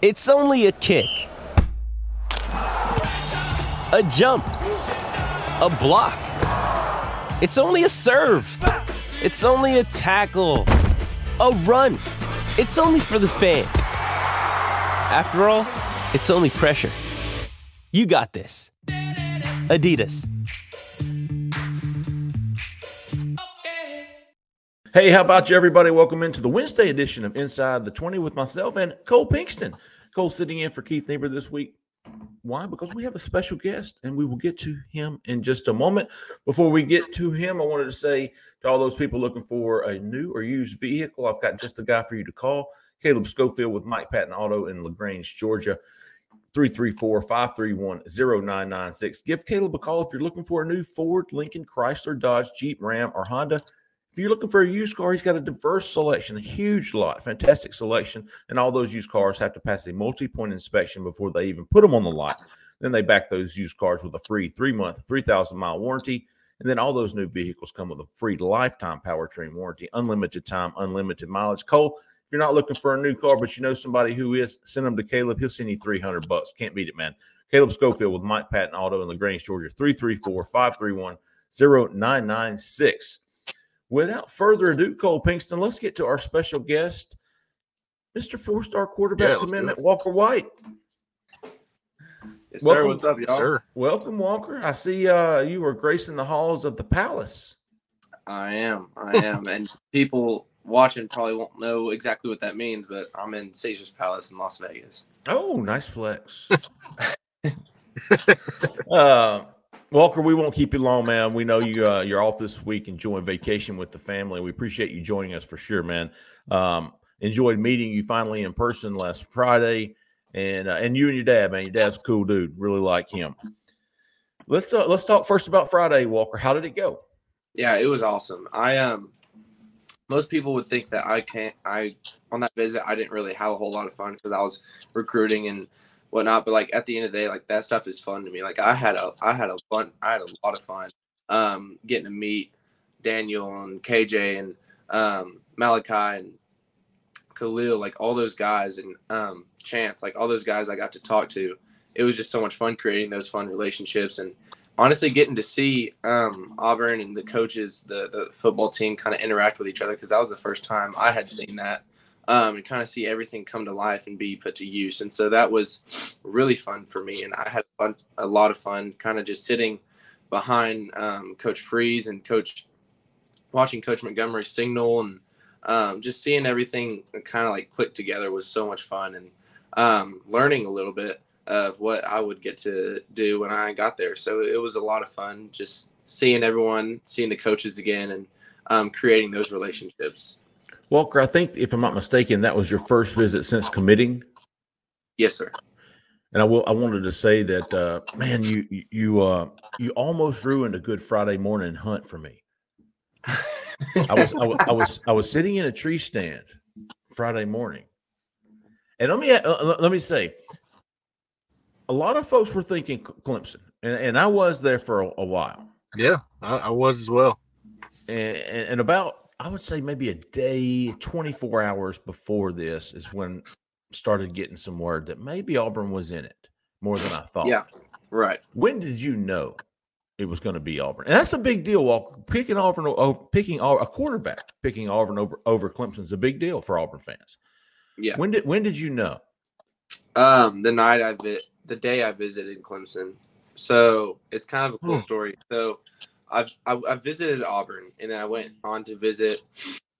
It's only a kick, a jump, a block. It's only a serve. It's only a tackle, a run. It's only for the fans. After all, it's only pressure. You got this. Adidas. Hey, how about you, everybody? Welcome into the Wednesday edition of Inside the 20 with myself and Cole Pinkston. Cole sitting in for Keith Niebuhr this week. Why? Because we have a special guest, and we will get to him in just a moment. Before we get to him, I wanted to say to all those people looking for a new or used vehicle, I've got just a guy for you to call. Caleb Schofield with Mike Patton Auto in LaGrange, Georgia. 334 531 0996. Give Caleb a call if you're looking for a new Ford, Lincoln, Chrysler, Dodge, Jeep, Ram, or Honda. If you're looking for a used car, he's got a diverse selection, a huge lot, fantastic selection. And all those used cars have to pass a multi point inspection before they even put them on the lot. Then they back those used cars with a free three month, 3,000 mile warranty. And then all those new vehicles come with a free lifetime powertrain warranty, unlimited time, unlimited mileage. Cole, if you're not looking for a new car, but you know somebody who is, send them to Caleb. He'll send you 300 bucks. Can't beat it, man. Caleb Schofield with Mike Patton Auto in LaGrange, Georgia, 334 531 0996. Without further ado, Cole Pinkston, let's get to our special guest, Mr. Four Star Quarterback Yeah, Commitment, Walker White. Yes, Welcome- sir. What's up, y'all? sir. Welcome, Walker. I see uh, you were gracing the halls of the palace. I am. I am. and people watching probably won't know exactly what that means, but I'm in Caesar's Palace in Las Vegas. Oh, nice flex. uh, Walker, we won't keep you long, man. We know you uh, you're off this week, enjoying vacation with the family. We appreciate you joining us for sure, man. Um, enjoyed meeting you finally in person last Friday, and uh, and you and your dad, man. Your dad's a cool dude. Really like him. Let's uh, let's talk first about Friday, Walker. How did it go? Yeah, it was awesome. I um most people would think that I can't I on that visit I didn't really have a whole lot of fun because I was recruiting and whatnot. But like at the end of the day, like that stuff is fun to me. Like I had a I had a fun I had a lot of fun um getting to meet Daniel and KJ and um Malachi and Khalil, like all those guys and um Chance, like all those guys I got to talk to. It was just so much fun creating those fun relationships and honestly getting to see um, Auburn and the coaches, the the football team, kind of interact with each other because that was the first time I had seen that, um, and kind of see everything come to life and be put to use. And so that was really fun for me, and I had fun, a lot of fun, kind of just sitting behind um, Coach Freeze and Coach, watching Coach Montgomery signal and um, just seeing everything kind of like click together was so much fun and um, learning a little bit of what I would get to do when I got there. So it was a lot of fun just seeing everyone, seeing the coaches again, and um, creating those relationships. Walker, I think if I'm not mistaken, that was your first visit since committing. Yes, sir. And I will. I wanted to say that, uh, man, you you uh, you almost ruined a good Friday morning hunt for me. I was, I was I was I was sitting in a tree stand Friday morning, and let me uh, let me say, a lot of folks were thinking Clemson, and, and I was there for a, a while, Yeah, I, I was as well. and, and and about I would say maybe a day, 24 hours before this is when started getting some word that maybe Auburn was in it more than I thought. Yeah, right. When did you know it was going to be Auburn? And that's a big deal. Walker picking Auburn over picking a quarterback, picking Auburn over over Clemson is a big deal for Auburn fans. Yeah. When did when did you know? Um, the night I vi- the day I visited Clemson. So it's kind of a cool Hmm. story. So I've, I, I visited Auburn and then I went on to visit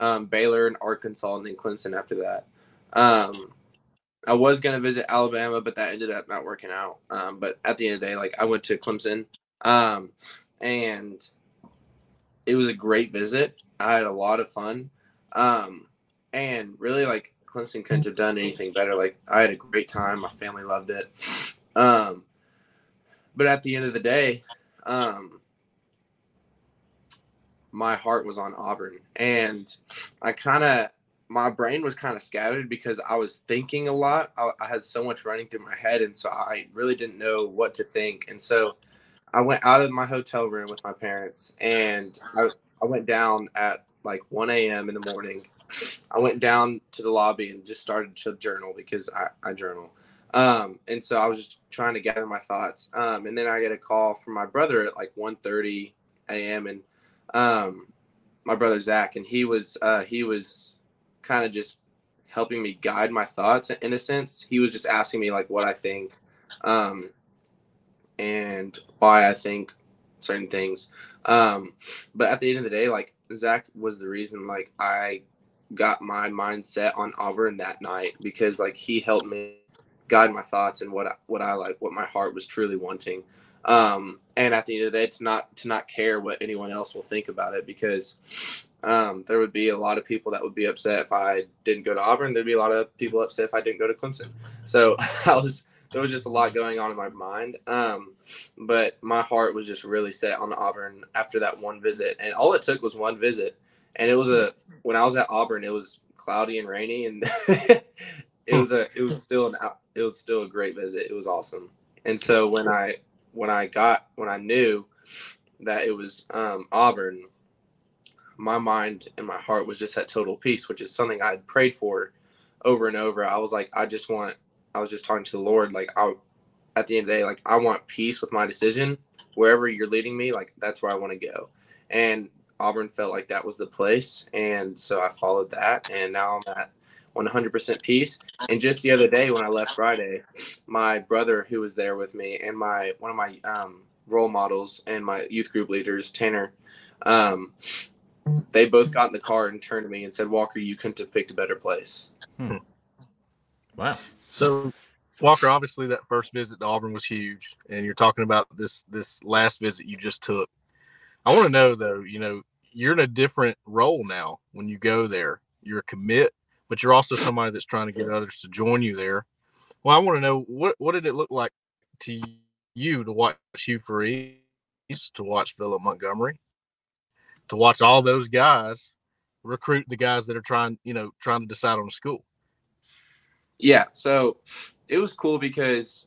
um, Baylor and Arkansas and then Clemson after that. Um, I was gonna visit Alabama, but that ended up not working out. Um, but at the end of the day, like I went to Clemson, um, and it was a great visit. I had a lot of fun, um, and really like Clemson couldn't have done anything better. Like I had a great time. My family loved it. Um, but at the end of the day, um, my heart was on Auburn, and I kind of my brain was kind of scattered because I was thinking a lot. I, I had so much running through my head, and so I really didn't know what to think. And so I went out of my hotel room with my parents, and I, I went down at like 1 a.m. in the morning I went down to the lobby and just started to journal because I, I journal. Um, and so I was just trying to gather my thoughts. Um, and then I get a call from my brother at like 1.30 a.m. and um, my brother Zach, and he was uh, he was kind of just helping me guide my thoughts in a sense. He was just asking me like what I think, um, and why I think certain things. Um, but at the end of the day, like Zach was the reason like I got my mindset on Auburn that night because like he helped me guide my thoughts and what I, what I like, what my heart was truly wanting. Um, and at the end of the day, to not to not care what anyone else will think about it because um, there would be a lot of people that would be upset if I didn't go to Auburn. There'd be a lot of people upset if I didn't go to Clemson. So I was there was just a lot going on in my mind. Um, but my heart was just really set on Auburn after that one visit, and all it took was one visit, and it was a when I was at Auburn, it was cloudy and rainy, and it was a it was still an it was still a great visit. It was awesome. And so when I when I got when I knew that it was um, Auburn, my mind and my heart was just at total peace, which is something I had prayed for over and over. I was like, I just want. I was just talking to the Lord, like I, at the end of the day, like I want peace with my decision. Wherever you're leading me, like that's where I want to go. And Auburn felt like that was the place, and so I followed that, and now I'm at 100% peace. And just the other day when I left Friday, my brother who was there with me and my one of my um, role models and my youth group leaders, Tanner, um, they both got in the car and turned to me and said, "Walker, you couldn't have picked a better place." Hmm. Wow. So, Walker, obviously that first visit to Auburn was huge, and you're talking about this this last visit you just took. I want to know though, you know, you're in a different role now when you go there. You're a commit but you're also somebody that's trying to get others to join you there. Well, I want to know what what did it look like to you to watch Hugh Freeze, to watch Philip Montgomery, to watch all those guys recruit the guys that are trying, you know, trying to decide on a school. Yeah, so it was cool because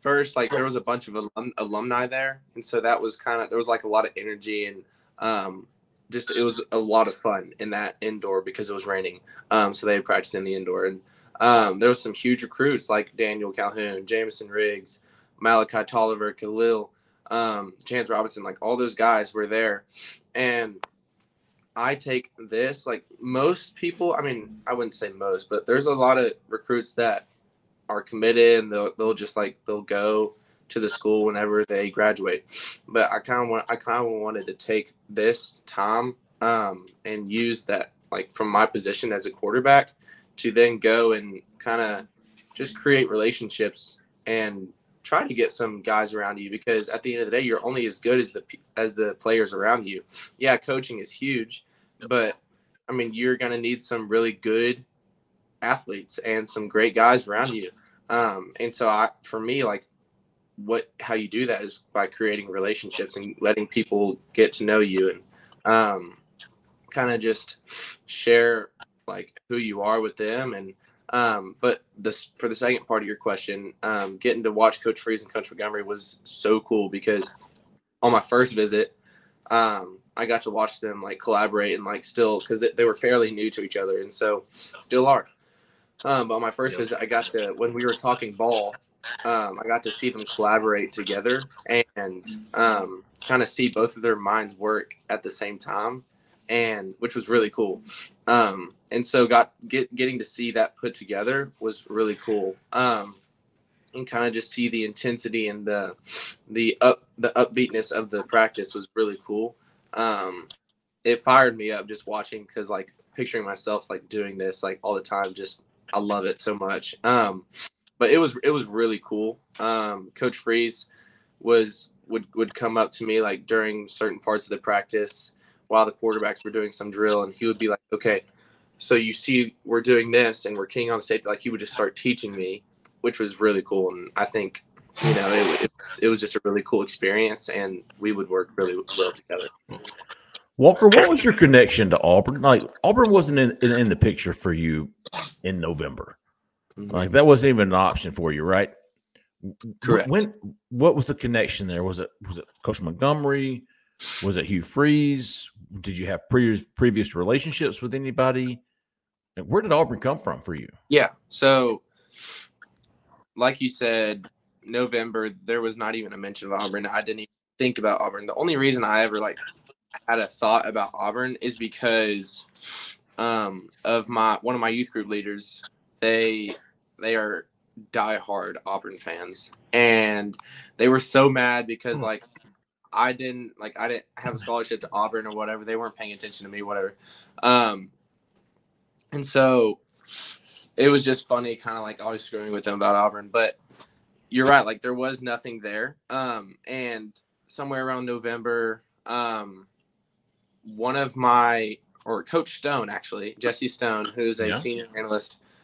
first, like, there was a bunch of alum, alumni there, and so that was kind of there was like a lot of energy and um, just it was a lot of fun in that indoor because it was raining. Um, so they had practiced in the indoor, and um, there was some huge recruits like Daniel Calhoun, Jameson Riggs, Malachi Tolliver, Khalil, um, Chance Robinson, like all those guys were there, and I take this like most people. I mean, I wouldn't say most, but there's a lot of recruits that are committed and they'll they'll just like they'll go to the school whenever they graduate. But I kind of want I kind of wanted to take this time um, and use that like from my position as a quarterback to then go and kind of just create relationships and try to get some guys around you because at the end of the day you're only as good as the as the players around you. Yeah, coaching is huge, but I mean you're going to need some really good athletes and some great guys around you. Um, and so I, for me, like what how you do that is by creating relationships and letting people get to know you and um, kind of just share like who you are with them and um, but this for the second part of your question um, getting to watch coach freeze and coach montgomery was so cool because on my first visit um, i got to watch them like collaborate and like still because they, they, were fairly new to each other and so still are. Um, but on my first visit i got to when we were talking ball um, I got to see them collaborate together and um, kind of see both of their minds work at the same time, and which was really cool. Um, and so got get getting to see that put together was really cool. Um, and kind of just see the intensity and the the up the upbeatness of the practice was really cool. Um, it fired me up just watching because like picturing myself like doing this like all the time. Just I love it so much. Um, but it was it was really cool. Um, Coach Freeze was would would come up to me like during certain parts of the practice while the quarterbacks were doing some drill, and he would be like, "Okay, so you see, we're doing this, and we're keying on the safety." Like he would just start teaching me, which was really cool, and I think you know it, it, it was just a really cool experience, and we would work really well together. Walker, what was your connection to Auburn? Like Auburn wasn't in, in, in the picture for you in November. Mm-hmm. Like that wasn't even an option for you, right? Correct. When what was the connection there? Was it was it Coach Montgomery? Was it Hugh Freeze? did you have previous previous relationships with anybody? And where did Auburn come from for you? Yeah. So, like you said, November there was not even a mention of Auburn. I didn't even think about Auburn. The only reason I ever like had a thought about Auburn is because um, of my one of my youth group leaders. They they are diehard Auburn fans, and they were so mad because Hmm. like I didn't like I didn't have a scholarship to Auburn or whatever. They weren't paying attention to me, whatever. Um, and so it was just funny, kind of like always screwing with them about Auburn. But you're right, like there was nothing there. Um, and somewhere around November, um, one of my or Coach Stone actually, Jesse Stone, who's a Yeah. senior analyst,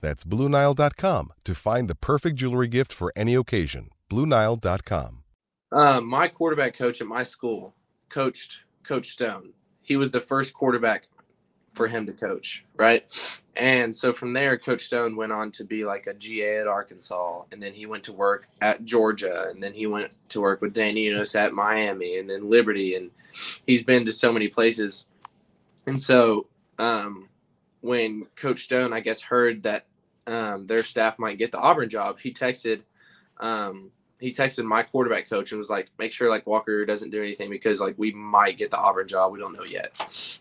That's BlueNile.com to find the perfect jewelry gift for any occasion. BlueNile.com. Um, my quarterback coach at my school coached Coach Stone. He was the first quarterback for him to coach, right? And so from there, Coach Stone went on to be like a GA at Arkansas, and then he went to work at Georgia, and then he went to work with Dan Enos at Miami, and then Liberty, and he's been to so many places. And so um, when Coach Stone, I guess, heard that um, their staff might get the Auburn job, he texted um, he texted my quarterback coach and was like, make sure like Walker doesn't do anything because like we might get the Auburn job. We don't know yet.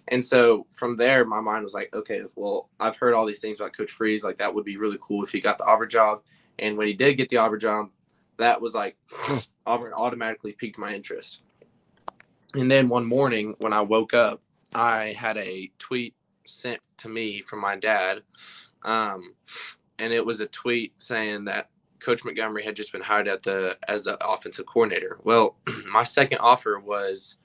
And so from there, my mind was like, okay, well, I've heard all these things about Coach Freeze. Like that would be really cool if he got the Auburn job. And when he did get the Auburn job, that was like Auburn automatically piqued my interest. And then one morning when I woke up, I had a tweet sent to me from my dad. Um, and it was a tweet saying that Coach Montgomery had just been hired at the as the offensive coordinator. Well, my second offer was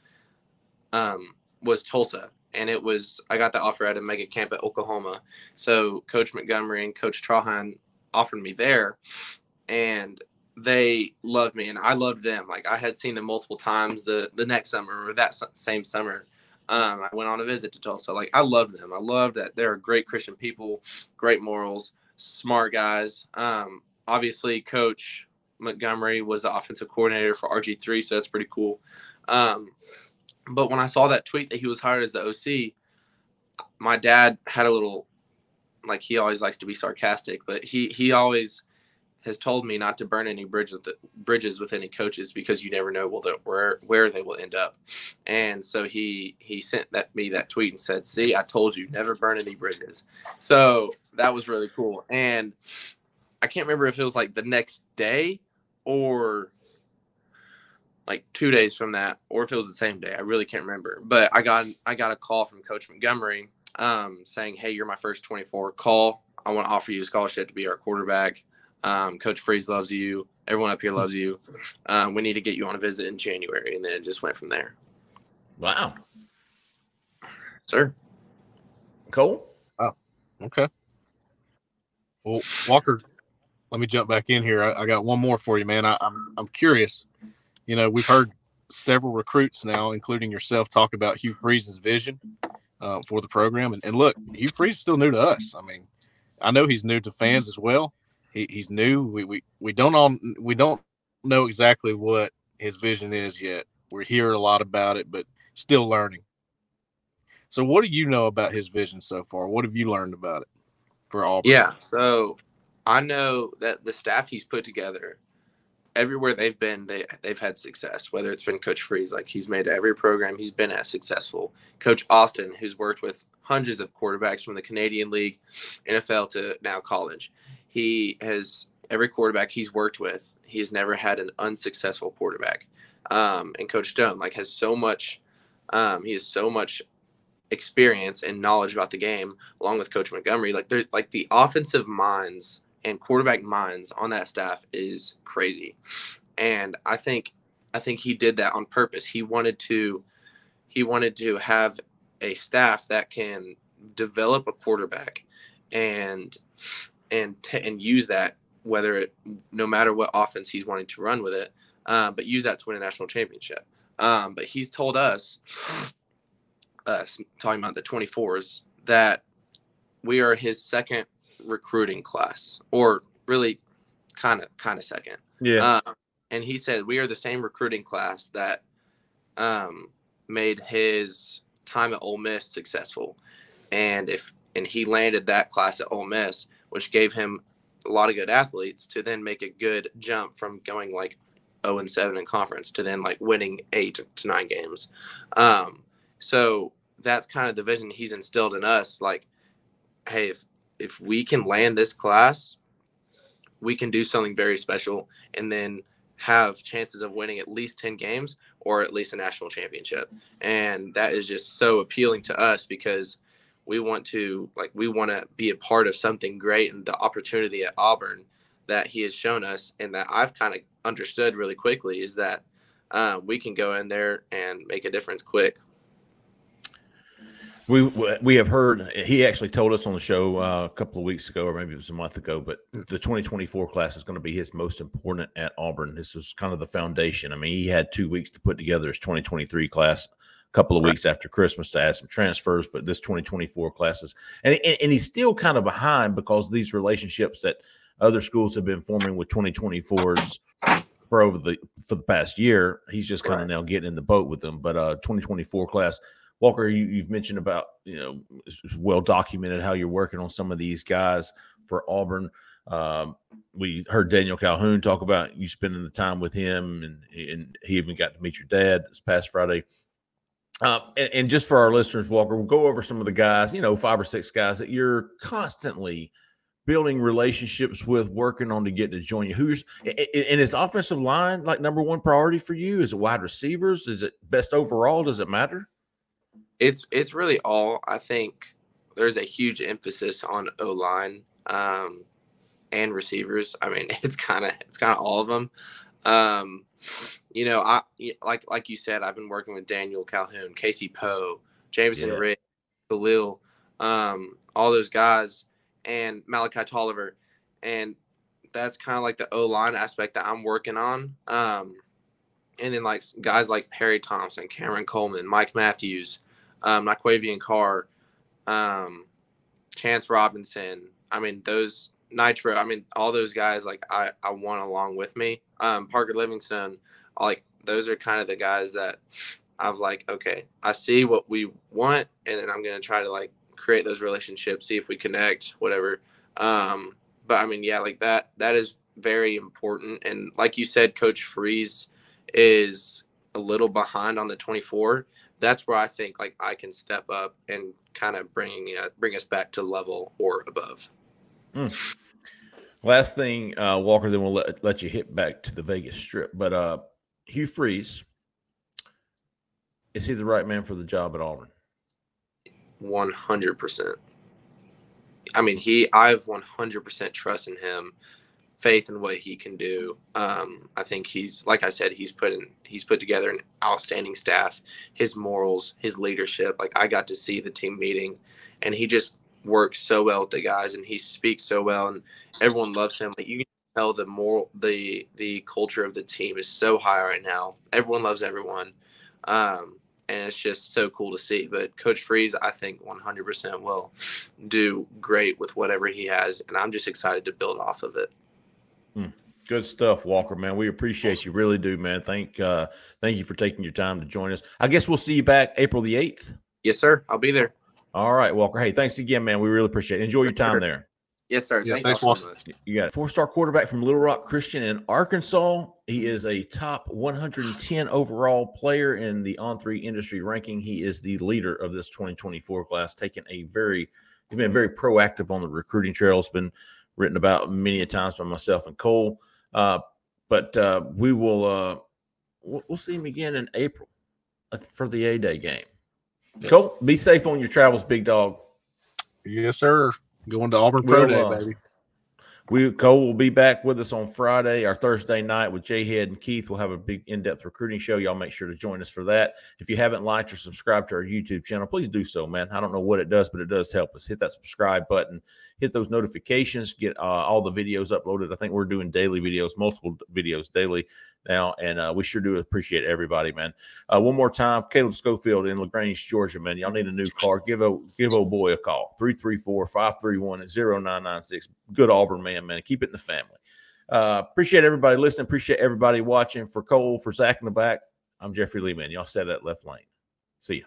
um was Tulsa and it was I got the offer at a mega camp at Oklahoma. So Coach Montgomery and Coach Trahan offered me there and they loved me and I loved them. Like I had seen them multiple times the the next summer or that same summer. Um, I went on a visit to Tulsa. Like I love them. I love that they're great Christian people, great morals, smart guys. Um, obviously, Coach Montgomery was the offensive coordinator for RG3, so that's pretty cool. Um, but when I saw that tweet that he was hired as the OC, my dad had a little, like he always likes to be sarcastic, but he he always has told me not to burn any bridge with the, bridges with any coaches because you never know the, where where they will end up. And so he he sent that me that tweet and said, "See, I told you, never burn any bridges." So that was really cool. And I can't remember if it was like the next day or like two days from that, or if it was the same day. I really can't remember. But I got I got a call from Coach Montgomery um, saying, "Hey, you're my first 24 call. I want to offer you a scholarship to be our quarterback. Um, Coach Freeze loves you. Everyone up here loves you. Um, we need to get you on a visit in January." And then it just went from there. Wow. Sir. Cole? Oh, okay. Well, Walker, let me jump back in here. I, I got one more for you, man. I, I'm I'm curious. You know, we've heard several recruits now, including yourself, talk about Hugh Freeze's vision uh, for the program. And, and look, Hugh Freeze is still new to us. I mean, I know he's new to fans as well. He, he's new. We, we we don't all we don't know exactly what his vision is yet. We're hearing a lot about it, but still learning. So, what do you know about his vision so far? What have you learned about it for Auburn? Yeah. So I know that the staff he's put together everywhere they've been, they they've had success. Whether it's been Coach Freeze, like he's made every program he's been at successful. Coach Austin, who's worked with hundreds of quarterbacks from the Canadian League, NFL to now college, he has every quarterback he's worked with, he's never had an unsuccessful quarterback. Um, and Coach Stone like has so much, um, he has so much experience and knowledge about the game, along with Coach Montgomery. Like they're like the offensive minds and quarterback minds on that staff is crazy. And I think I think he did that on purpose. He wanted to he wanted to have a staff that can develop a quarterback and and t- and use that whether it no matter what offense he's wanting to run with it, uh, but use that to win a national championship. Um, but he's told us, us talking about the 24s, that we are his second recruiting class, or really kind of kind of second. Yeah. Um, and he said we are the same recruiting class that um, made his time at Ole Miss successful, and if and he landed that class at Ole Miss, which gave him a lot of good athletes to then make a good jump from going like 0 and 7 in conference to then like winning eight to nine games. Um, so that's kind of the vision he's instilled in us. Like, hey, if if we can land this class, we can do something very special and then have chances of winning at least 10 games or at least a national championship. And that is just so appealing to us because we want to like we want to be a part of something great and the opportunity at Auburn that he has shown us and that I've kind of understood really quickly is that uh, we can go in there and make a difference quick. We we have heard he actually told us on the show uh, a couple of weeks ago, or maybe it was a month ago. But the 2024 class is going to be his most important at Auburn. This is kind of the foundation. I mean, he had two weeks to put together his 2023 class a couple of weeks after Christmas to add some transfers, but this 2024 classes, and, and, and he's still kind of behind because these relationships that other schools have been forming with 2024s for over the for the past year. He's just kind of now getting in the boat with them. But uh 2024 class, Walker, you, have mentioned about you know well documented how you're working on some of these guys for Auburn. Um, we heard Daniel Calhoun talk about you spending the time with him, and, and he even got to meet your dad this past Friday. Uh, and, and, just for our listeners, Walker, we'll go over some of the guys, you know, five or six guys that you're constantly building relationships with, working on to get to join you. Who's and is offensive line like number one priority for you? Is it wide receivers? Is it best overall? Does it matter? It's it's really all. I think there's a huge emphasis on O line um, and receivers. I mean, it's kind of it's kind of all of them. Um, you know, I like like you said, I've been working with Daniel Calhoun, Casey Poe, Jameson yeah. Riggs, Khalil, um, all those guys and Malachi Tolliver, and that's kind of like the O line aspect that I'm working on. Um, and then like guys like Perry Thompson, Cameron Coleman, Mike Matthews, um, Naquavian Carr, um, Chance Robinson. I mean those Nitro. I mean all those guys like I I want along with me. Um, Parker Livingston. Like those are kind of the guys that I've like okay I see what we want and then I'm gonna try to like create those relationships, see if we connect, whatever. Um, but I mean, yeah, like that, that is very important. And like you said, Coach Freeze is a little behind on the 24. That's where I think like I can step up and kind of bring uh, bring us back to level or above. Mm. Last thing, uh, Walker, then we'll let, let you hit back to the Vegas Strip. But uh, Hugh Freeze, is he the right man for the job at Auburn? 100%. I mean, he, I have 100% trust in him, faith in what he can do. Um, I think he's, like I said, he's put in, he's put together an outstanding staff. His morals, his leadership. Like I got to see the team meeting, and he just works so well with the guys, and he speaks so well, and everyone loves him. Like you can tell the moral, the the culture of the team is so high right now. Everyone loves everyone. Um, and it's just so cool to see. But Coach Freeze, I think 100% will do great with whatever he has, and I'm just excited to build off of it. Hmm. Good stuff, Walker. Man, we appreciate you, really do, man. Thank, uh, thank you for taking your time to join us. I guess we'll see you back April the eighth. Yes, sir. I'll be there. All right, Walker. Hey, thanks again, man. We really appreciate it. Enjoy your time there. Yes, sir. Yeah, Thank thanks, y'all so You got a four-star quarterback from Little Rock Christian in Arkansas. He is a top 110 overall player in the On3 industry ranking. He is the leader of this 2024 class, taking a very, he's been very proactive on the recruiting trail. It's been written about many a times by myself and Cole. Uh, but uh, we will, uh, we'll, we'll see him again in April uh, for the A Day game. Cole, be safe on your travels, big dog. Yes, sir. Going to Auburn Pro Day, uh, baby. We Cole will be back with us on Friday, our Thursday night with Jay Head and Keith. We'll have a big in-depth recruiting show. Y'all make sure to join us for that. If you haven't liked or subscribed to our YouTube channel, please do so, man. I don't know what it does, but it does help us. Hit that subscribe button, hit those notifications, get uh, all the videos uploaded. I think we're doing daily videos, multiple videos daily now, and uh, we sure do appreciate everybody, man. Uh, one more time, Caleb Schofield in Lagrange, Georgia, man. Y'all need a new car. Give a give old boy a call. 334-531-0996. Good Auburn man, man. Keep it in the family. Uh, appreciate everybody listening. Appreciate everybody watching. For Cole, for Zach in the back, I'm Jeffrey Lee, man. Y'all set that left lane. See ya.